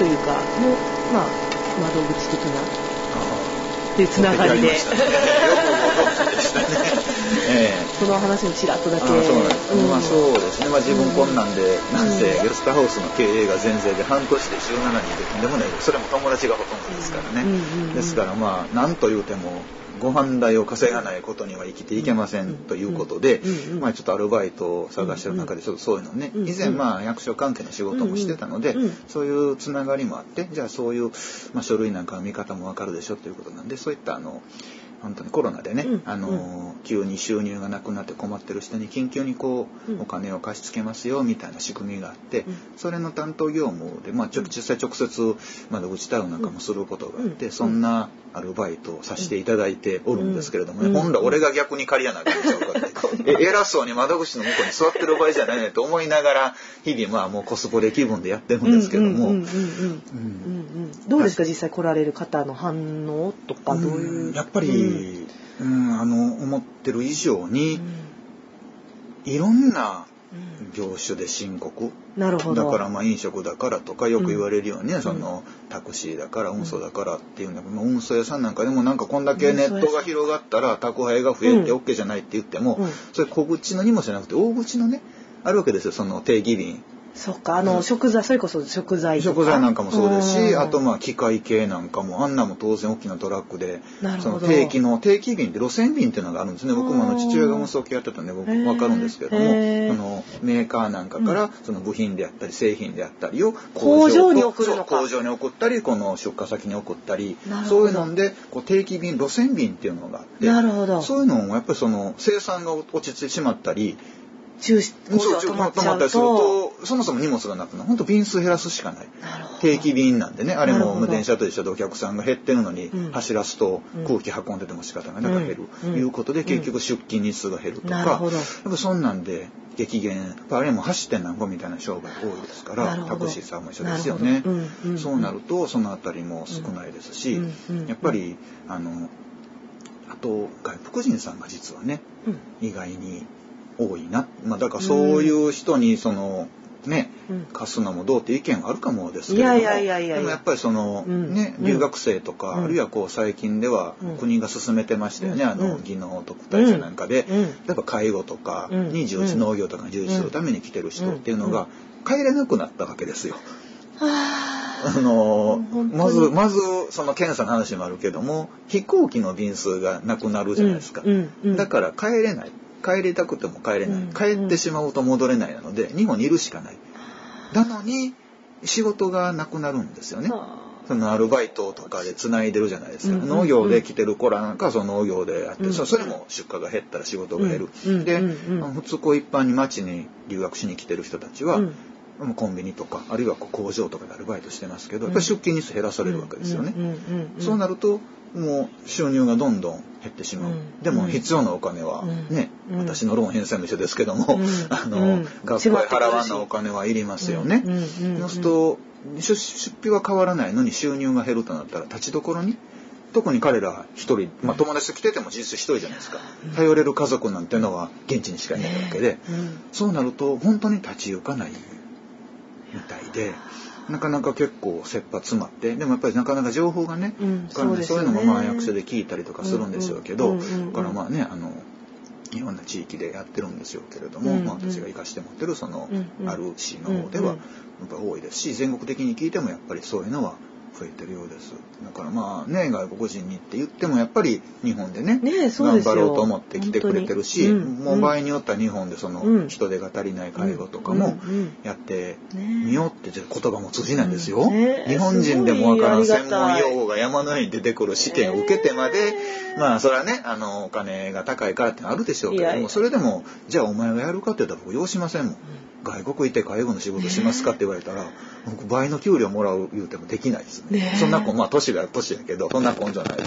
というかの、まあ、窓口的な。っていうつながりで。ええ。その話もちらっとだけ。あそうです、うん。まあそうですね、まあ、自分こんなんで、なんせうんゲストハウスの経営が全然で半年で17人でとんでもない。それも友達がほとんどですからね、ですからまあ何と言うてもご飯代を稼がないことには生きていけませんということで、まあ、ちょっとアルバイトを探してる中でちょっとそういうのね、以前まあ役所関係の仕事もしてたので、そういうつながりもあってじゃあそういう、まあ、書類なんかの見方もわかるでしょということなんでそういったあの本当にコロナでね、うん。あの急に収入がなくなって困ってる人に緊急にこう、うん。お金を貸し付けますよみたいな仕組みがあって、うん。それの担当業務で、まあ、ちょ実際直接窓口対応なんかもすることがあって、うん。そんなアルバイトをさせていただいておるんですけれどもね、うん。今度は俺が逆に借りやなあかんちゃうかって。え偉そうに窓口の向こうに座ってる場合じゃないねと思いながら日々まあもうコスプレ気分でやってるんですけども。うんうん。うんうんうんうんうんどうですか実際来られる方の反応とかどういう、うんやっぱり、うん。あの思ってる以上に、いろんな業種で深刻なるほど。だからまあ飲食だからとかよく言われるようにね、そのタクシーだから運送だからっていうんだけど、まあ運送屋さんなんかでもなんかこんだけネットが広がったら宅配が増えてうん。OK じゃないって言っても、うん。それ小口の荷物じゃなくて大口のねあるわけですよその定期便そっかあの、食材それこそ食材食材なんかもそうですし、ん。あとまあ機械系なんかもあんなも当然大きなトラックでその定期の定期便って路線便っていうのがあるんですね。僕もあの父親が運送系やってたんで僕分かるんですけれどもへー。そのメーカーなんかからその部品であったり製品であったりを工場に送るの工場に送ったりこの出荷先に送ったりそういうのでこう定期便路線便っていうのがあってなるほど。そういうのもやっぱりその生産が落ち着いてしまったり中止工場が止まっちゃうりするととそもそも荷物がなくなる。本当便数減らすしかない。定期便なんでね。あれも電車と一緒でお客さんが減ってるのにうん。走らすとうん空気運んでても仕方がなく減る。うん。いうことでうん。結局出勤日数が減るとか。やっぱそんなんで激減。あれも走ってなんぼみたいな商売が多いですからタクシーさんも一緒ですよね。そうなるとそのあたりも少ないですしやっぱりあのあと外国人さんが実はねうん。意外に多いな、まあ、だからそういう人にそのね、うん。貸すのもどうって意見はあるかもですけれども。でもやっぱりその、うん。ねうん。留学生とか、うん。あるいはこう最近ではうん。国が進めてましたよね、うん。あのうん。技能特待生なんかで、うん。やっぱ介護とかうん。に従事、うん農業とかに従事するために来てる人っていうのうん。が帰れなくなったわけですよ。はあのまずまずその検査の話もあるけども飛行機の便数がなくなるじゃないですか、だから帰れない帰りたくても帰れない、うん。帰ってしまうと戻れないなので日本にいるしかない。なのに仕事がなくなるんですよね。そのアルバイトとかでつないでるじゃないですか、うん農業で来てる子らなんかはその農業でやって、うん。そそれも出荷が減ったら仕事が減る、うん。で、うん普通こう一般に町に留学しに来てる人たちは、うん。コンビニとかあるいは工場とかでアルバイトしてますけど、やっぱり出勤日数減らされるわけですよね。そうなるともう収入がどんどん減ってしまう。うんでも必要なお金はうんね、うん。私のローン返済も一緒ですけども、うん。あの、うん。学校へ払わなお金はいりますよね。そうすると出出費は変わらないのに収入が減るとなったら立ちどころに特に彼ら一人、まあ、友達と来てても実質一人じゃないですか。頼れる家族なんていうのは現地にしかいないわけで、うん。そうなると本当に立ち行かないみたいでなかなか結構切羽詰まってでもやっぱりなかなか情報がね,、うん。そううそですよね。いうのもまあ役所で聞いたりとかするんでしょうけど、うん。うん。うん。うん。だからまあねあのいろんな地域でやってるんでしょうけれども、うんうん。まあ、私が生かして持ってるその、うんうん。ある市の方ではやっぱり多いですし全国的に聞いてもやっぱりそういうのは増えてるようです。だからまあね外国人にって言ってもやっぱり日本でねね頑張ろうと思って来てくれてるし、うん。もう場合によっては日本でそのうん。人手が足りない介護とかもやってみようって言葉も通じないんですよ、うんねえ日本人でもわからん専門用語が山のように出てくる試験を受けてまで、まあそれはねあのお金が高いからってあるでしょうけどもそれでもじゃあお前がやるかって言ったら僕要しませんもん、外国行って介護の仕事しますかって言われたら、僕倍の給料もらう言うてもできないですね。ねえ。そんな子まあ年が年やけどそんな根性ない。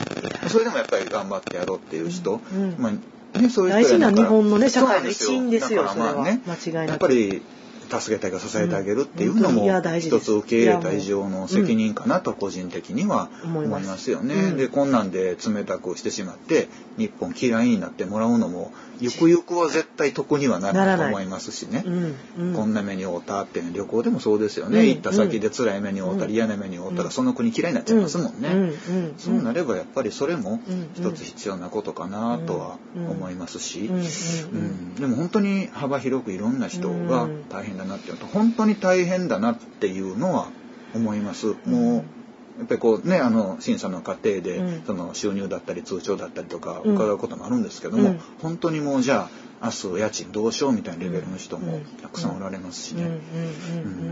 それでもやっぱり頑張ってやろうっていう人、うん。まあね、そういう人大事な日本のね社会の一員ですよだからまあね間違いなく。やっぱり助けてあげる支えてあげるっていうのも一つ受け入れた以上の責任かなと個人的には思います。よね。うん。でこんなんで冷たくしてしまって日本嫌いになってもらうのもゆくゆくは絶対得にはなならない。ると思いますしね。こんな目に遭ったってね旅行でもそうですよね、うん。行った先で辛い目に遭ったり嫌な目に遭ったらその国嫌いになっちゃいますもんね、そうなればやっぱりそれもうん。一つ必要なことかなとは思いますし、うん。でも本当に幅広くいろんな人が大変だなっていうのと本当に大変だなっていうのは思います。もうやっぱりこうねあの審査の過程で、うん。その収入だったり通帳だったりとかうん。伺うこともあるんですけども、うん。本当にもうじゃあ明日家賃どうしようみたいなレベルの人もたくさんおられますしね、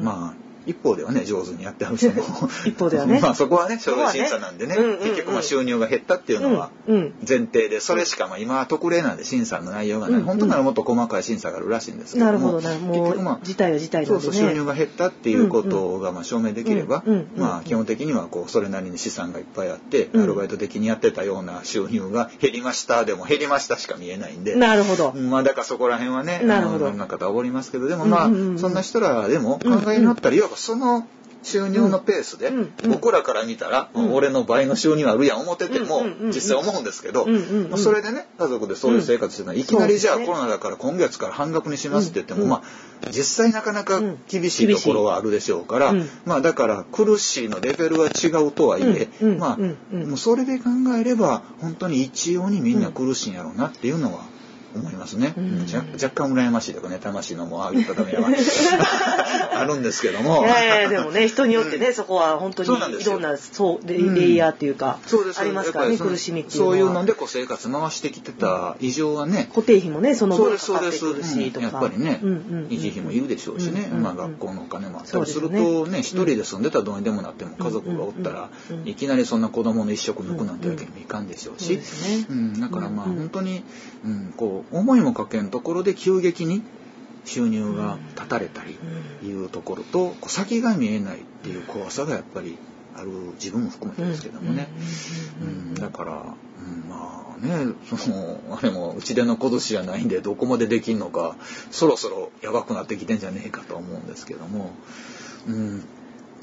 まあ一方ではね上手にやってはる人も。一方ではね。まあそこはね書類審査なんでねねうんうんうん。結局まあ収入が減ったっていうのはうんうん。前提でそれしかまあ今は特例なんで審査の内容がない、うん本当ならもっと細かい審査があるらしいんですけどもなるほどなもう結局まあ事態は事態なそうそうんでね収入が減ったっていうことがまあ証明できれば、うんうんうんまあ基本的にはこうそれなりに資産がいっぱいあって、うん。アルバイト的にやってたような収入が減りましたでも減りましたしか見えないんで。なるほど。まあだからそこら辺はね、なるほど。あのいろんな方おりますけど、でもまあ、うんうんうんそんな人らでも考えになったら、いわばその収入のペースで、僕らから見たら、うん。俺の倍の収入あるやん思ってても、実際思うんですけど、まあそれでね、家族でそういう生活してたら、いきなりじゃあコロナだから今月から半額にしますって言っても、うんまあ、実際なかなか厳しいところはあるでしょうから、うんまあだから苦しいのレベルは違うとはいえ、まあ、もうそれで考えれば、本当に一様にみんな苦しいんやろうなっていうのは、思いますね、うん。若干羨ましいとかね魂のもうああ言ったためは。あるんですけども。いやでもね人によってね、そこは本当にいろんなそうレイ,、ヤーっていうかそうですありますからね苦しみっていうのは。そういうのでこう生活回してきてた以上はね、固定費もねその分かかってくるしとか、うん。やっぱりね、うんうんうん。維持費もいるでしょうしね、うんうんうん。まあ、学校のお金もあったりするそうですね。とね一人で住んでたらどうにでもなっても家族がおったらうんうんうんいきなりそんな子供の一食抜くなんてわけにもいかんでしょうし、うん、だからまあうんうん。本当に、うん、こう思いもかけんところで急激に収入が断たれたりいうところとこう先が見えないっていう怖さがやっぱりある自分も含めてですけどもね。うん、だから、うん、まあねそのあれもうちでの小寿司じゃないんでどこまでできんのかそろそろやばくなってきてんじゃねえかと思うんですけども、うん、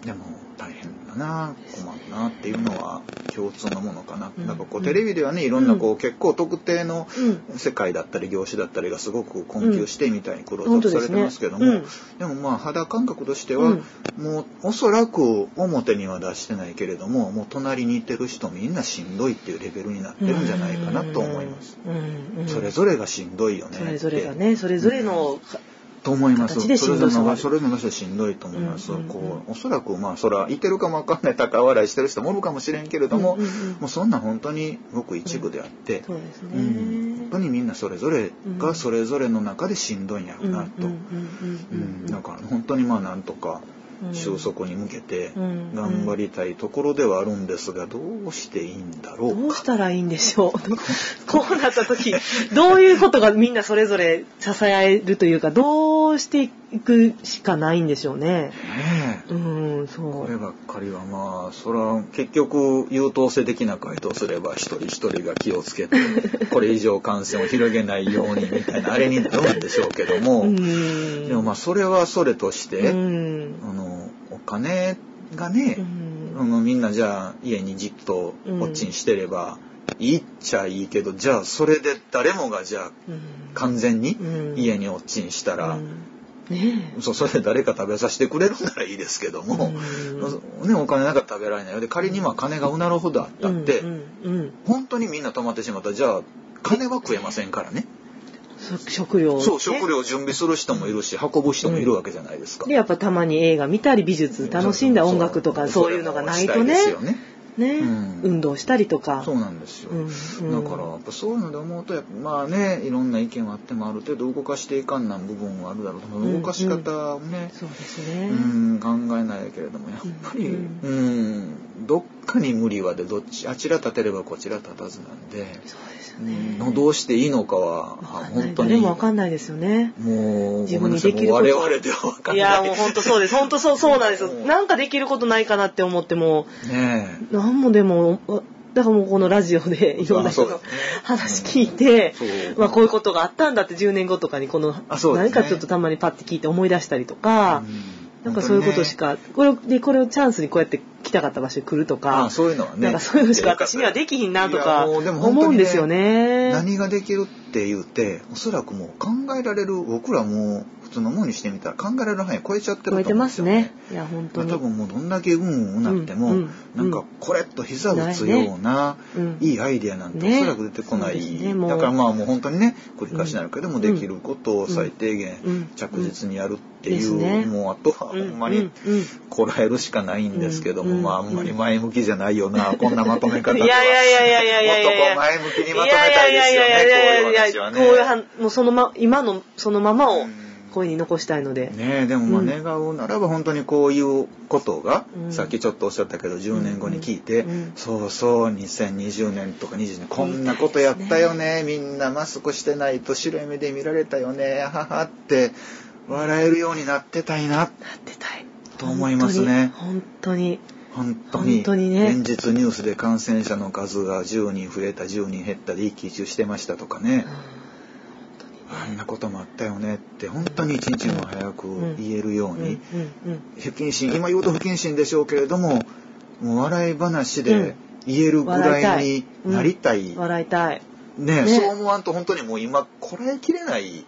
でも大変だな困るなっていうのは共通のものかな、うん。なんかこうテレビではねいろんなこう、結構特定のうん。世界だったり業種だったりがすごく困窮してみたいにクローズアップされてますけども、うん。でもまあ肌感覚としては、うん。もうおそらく表には出してないけれどももう隣にいてる人みんなしんどいっていうレベルになってるんじゃないかなと思います。うん。うん。それぞれがしんどいよね。それぞれがねそれぞれの、と思います。それぞれの場所はしんどいと思います。うんうんうんこうおそらくまあそらいてるかもわかんない。高笑いしてる人もおるかもしれんけれども、うんうんうん。もうそんな本当にごく一部であって、そうん。本当にみんなそれぞれがそれぞれの中でしんどいんやろうなと。うんだから本当にまあなんとかうん収束に向けてうん。頑張りたいところではあるんですがどうしていいんだろどううか。したらいいんでしょう？こうなった時どういうことがみんなそれぞれ支えるというかどうしていくしかないんでしょうね。ねえ。うんそう。こればっかりはまあそれは結局優等生的な回答すれば一人一人が気をつけて これ以上感染を広げないようにみたいなあれになるんでしょうけども、うん。でもまあそれはそれとして、うん。あのお金がね、うん。あのみんなじゃあ家にじっとおっちんしてればいいっちゃいいけどじゃあそれで誰もがじゃあうん。完全にうん。家におっちんしたら、うん。ねそうそれで誰か食べさせてくれるならいいですけども、うん。ね、お金なんか食べられないよ。で仮にまあ金がうなるほどあったって、本当にみんな止まってしまったらじゃあ金は食えませんからね。そ食料をね。そう食料を準備する人もいるし運ぶ人もいるわけじゃないですか。でやっぱたまに映画見たり美術楽しんだ音楽とかそう。いうのがないとね。ね。ね、うん。運動したりとか。そうなんですよ、うん。うん。だからやっぱそういうので思うとやっぱまあねいろんな意見はあってもある程度動かしていかんなん部分はあるだろうと動かし方をね、そうですうね、ん、考えないけれどもやっぱり、ううん。ん。どっかに無理はでどっちあちら立てればこちら立たずなんで、そうですようねん、どうしていいのかは本当に誰もわかんないですよね。もう自分にできる我々では分かんいない。やもう本当そうです。本当そうそうなんですなんかできることないかなって思ってもねなんもでもわだからもうこのラジオでいろんな人の話聞いて、まあこういうことがあったんだって10年後とかにこの何かちょっとたまにパッて聞いて思い出したりとか、うんなんかそういうことしか、これでこれをチャンスにこうやって来たかった場所に来るとか、あそういうのはねなんかそういうのしか私にはできひんなとか思うんですよね。何ができるって言うておそらくもう考えられる僕らも普通のものにしてみたら考えられる範囲超えちゃって超えてると思うんですよますね。ね。。いや本当に。まあ多分もうどんだけうんうんなっても、うんうん。なんかこれっと膝打つような、うん。いいアイデアなんてね。おそらく出てこない、ね。だからまあもう本当にね繰り返しになるけども、できることを最低限うん。着実にやるっていう、ねもうあとはほんまにうんうんこらえるしかないんですけども、うんまああんまり前向きじゃないよな、こんなまとめ方いやいやいやいやいやいやいや。もっとこう前向きにまとめたいですよねこういう話はね。こういうはもうそのま今のそのままをうん。声に残したいので。ねえでもまあうん。願うならば本当にこういうことが、うん。さっきちょっとおっしゃったけど10年後に聞いて、うんうんそうそう2020年とか20年こんなことやったよね。みんなマスクしてないと白い目で見られたよねははって笑えるようになってたいな。なってたい。と思いますね。本当に。本当に。本当に。ね。連日ニュースで感染者の数が10人増えた10人減ったで一喜一憂してましたとかね、あんなこともあったよねって本当に一日も早く言えるように、うん不謹慎。今言うと不謹慎でしょうけれどももう笑い話うん。で言えるぐらいになりたい、うん。笑いたい。ねね。そう思わんと本当にもう今こらえきれない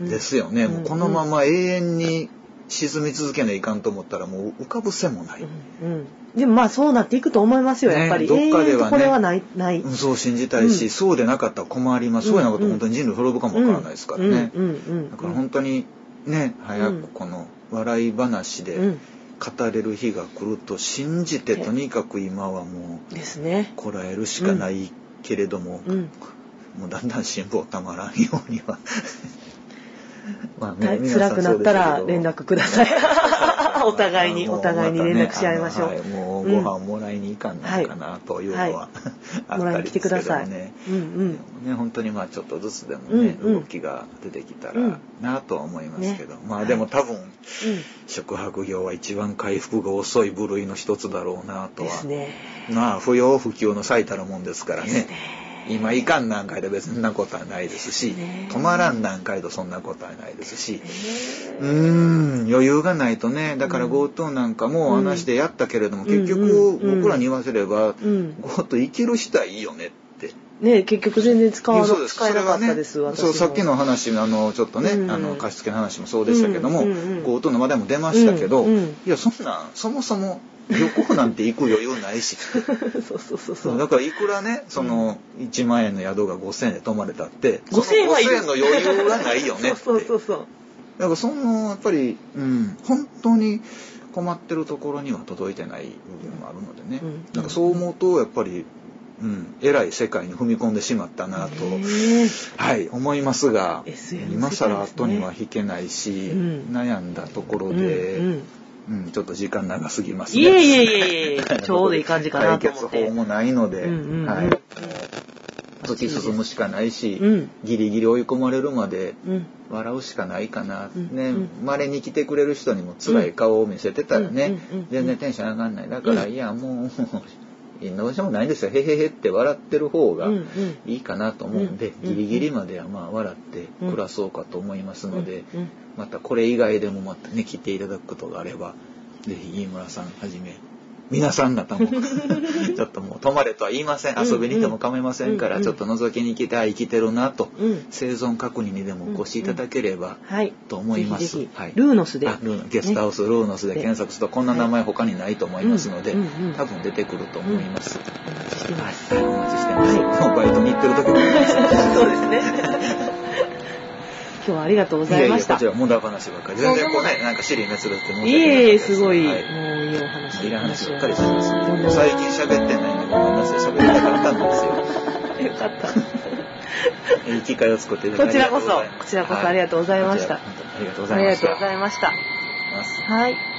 ですよね、うん。もうこのまま永遠に沈み続けないかんと思ったらもう浮かぶせもない、うん。うん。でもまあそうなっていくと思いますよ、やっぱり。ねどっかではねこれはない、ない。うんそう信じたいし、うん。そうでなかったら困ります、そうやなこと本当に人類滅ぶかもわからないですからね、うん。うん。うん。だから本当にね早くこの笑い話でうん。語れる日が来ると信じて、ね。とにかく今はもですね。う。こらえるしかないけれども、うん。もうだんだん辛抱たまらんようには まあはい皆さん辛くなったら連絡ください。お互いに、お互いに連絡し合いましょう。はいもうご飯もらいに行かんのかなというのは、は あもらいに来てください。ね。うんうん。ね、本当にまあちょっとずつでもね、うんうん動きが出てきたらうんなとは思いますけど、ねまあでも多分、うん。宿泊業は一番回復が遅い部類の一つだろうなとは、ですね。まあ不要不急の最たるもんですからねですね。今いかん段階で別にそんなことはないですし、ね。止まらん段階でそんなことはないですし、ね。うーん余裕がないとねだからうん。GoTo なんかも話でやったけれども、結うん局うん僕らに言わせれば、うん。GoTo 生きるしたらいいよねって。ね結局全然使わなそうです。使えなかったです、それはね、そうさっきの話あのちょっとね、うん。あの貸付の話もそうでしたけども、うんうんうん GoTo の場でも出ましたけど、うんうん。いやそんなんそもそも旅行なんて行く余裕ないし。そうそうそうそそうう。だからいくらねその1万円の宿が5000円で泊まれたって5000円はいるその5000円の余裕がないよねそうそうそうだからそのやっぱり、うん、本当に困ってるところには届いてない部分もあるのでね、うん。なんかそう思うとやっぱり、うん、偉い世界に踏み込んでしまったなと、ねはい思いますが今更後には引けないし、うん。悩んだところうんで、うんうんちょっと時間長すぎますね。いえいえいえいえ ちょうどいい感じかなと思って。解決法もないので、うんうんうん。はい、突き進むしかないし、うん。ギリギリ追い込まれるまでうん。笑うしかないかな、うんね。うん稀に来てくれる人にも辛い顔を見せてたらね、うん。全然テンション上がんない。だから、うん。いやもうどうしようもないんですよ。へへへって笑ってる方がいいかなと思うんで、うんギリギリまではまあ笑って暮らそうかと思いますので、うん。またこれ以外でもまたね来ていただくことがあればぜひ飯村さんはじめ皆さん方も。ちょっともう泊まれとは言いません。遊びに行っても構いませんから、ちょっと覗きに来てあ生きてるなと、うん。生存確認にでもお越しいただければはい。と思います。はい。ルーノスで。ゲストハウスルーノスで検索するとこんな名前他にないと思いますので、多分出てくると思います。お待ちしてます。はい、お待ちしてます。バイトに行ってる時もあります。そうですね今日はありがとうございました。いやいやこちら無駄話ばっかり。全然こうね、なんか尻滅裂って申し訳ないいえいえですすごい、はもういいお話いらん話ばっをかりしてます。う。ん最近喋ってないんでごめんなさい。喋りたかったんですよ。よかった。いい機会を作っていただいて。こちらこそ。こちらこそありがとうございました。はこちらありがとうごありがとうございました。ざいましたます。はい